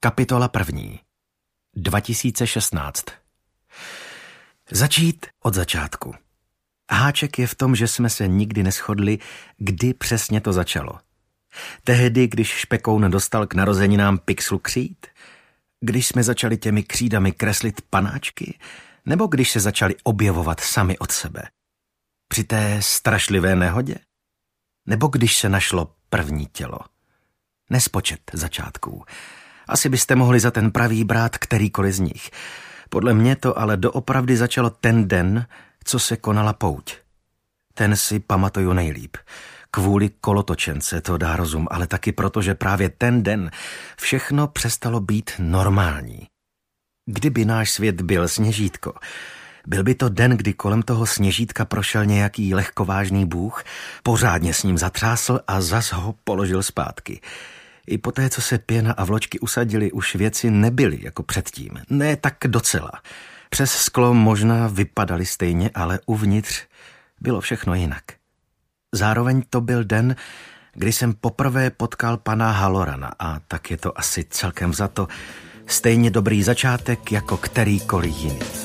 Kapitola první. 2016. Začít od začátku. Háček je v tom, že jsme se nikdy neschodli, kdy přesně to začalo. Tehdy, když Špekoun dostal k narozeninám pixlu křít? Když jsme začali těmi křídami kreslit panáčky? Nebo když se začali objevovat sami od sebe? Při té strašlivé nehodě? Nebo když se našlo první tělo? Nespočet začátků. Asi byste mohli za ten pravý brát kterýkoliv z nich. Podle mě to ale doopravdy začalo ten den, co se konala pouť. Ten si pamatuju nejlíp. Kvůli kolotočence to dá rozum, ale taky proto, že právě ten den všechno přestalo být normální. Kdyby náš svět byl sněžítko, byl by to den, kdy kolem toho sněžítka prošel nějaký lehkovážný bůh, pořádně s ním zatřásl a zas ho položil zpátky. I po té, co se pěna a vločky usadili, už věci nebyly jako předtím. Ne tak docela. Přes sklo možná vypadaly stejně, ale uvnitř bylo všechno jinak. Zároveň to byl den, kdy jsem poprvé potkal pana Halorana a tak je to asi celkem za to stejně dobrý začátek jako kterýkoliv jiný.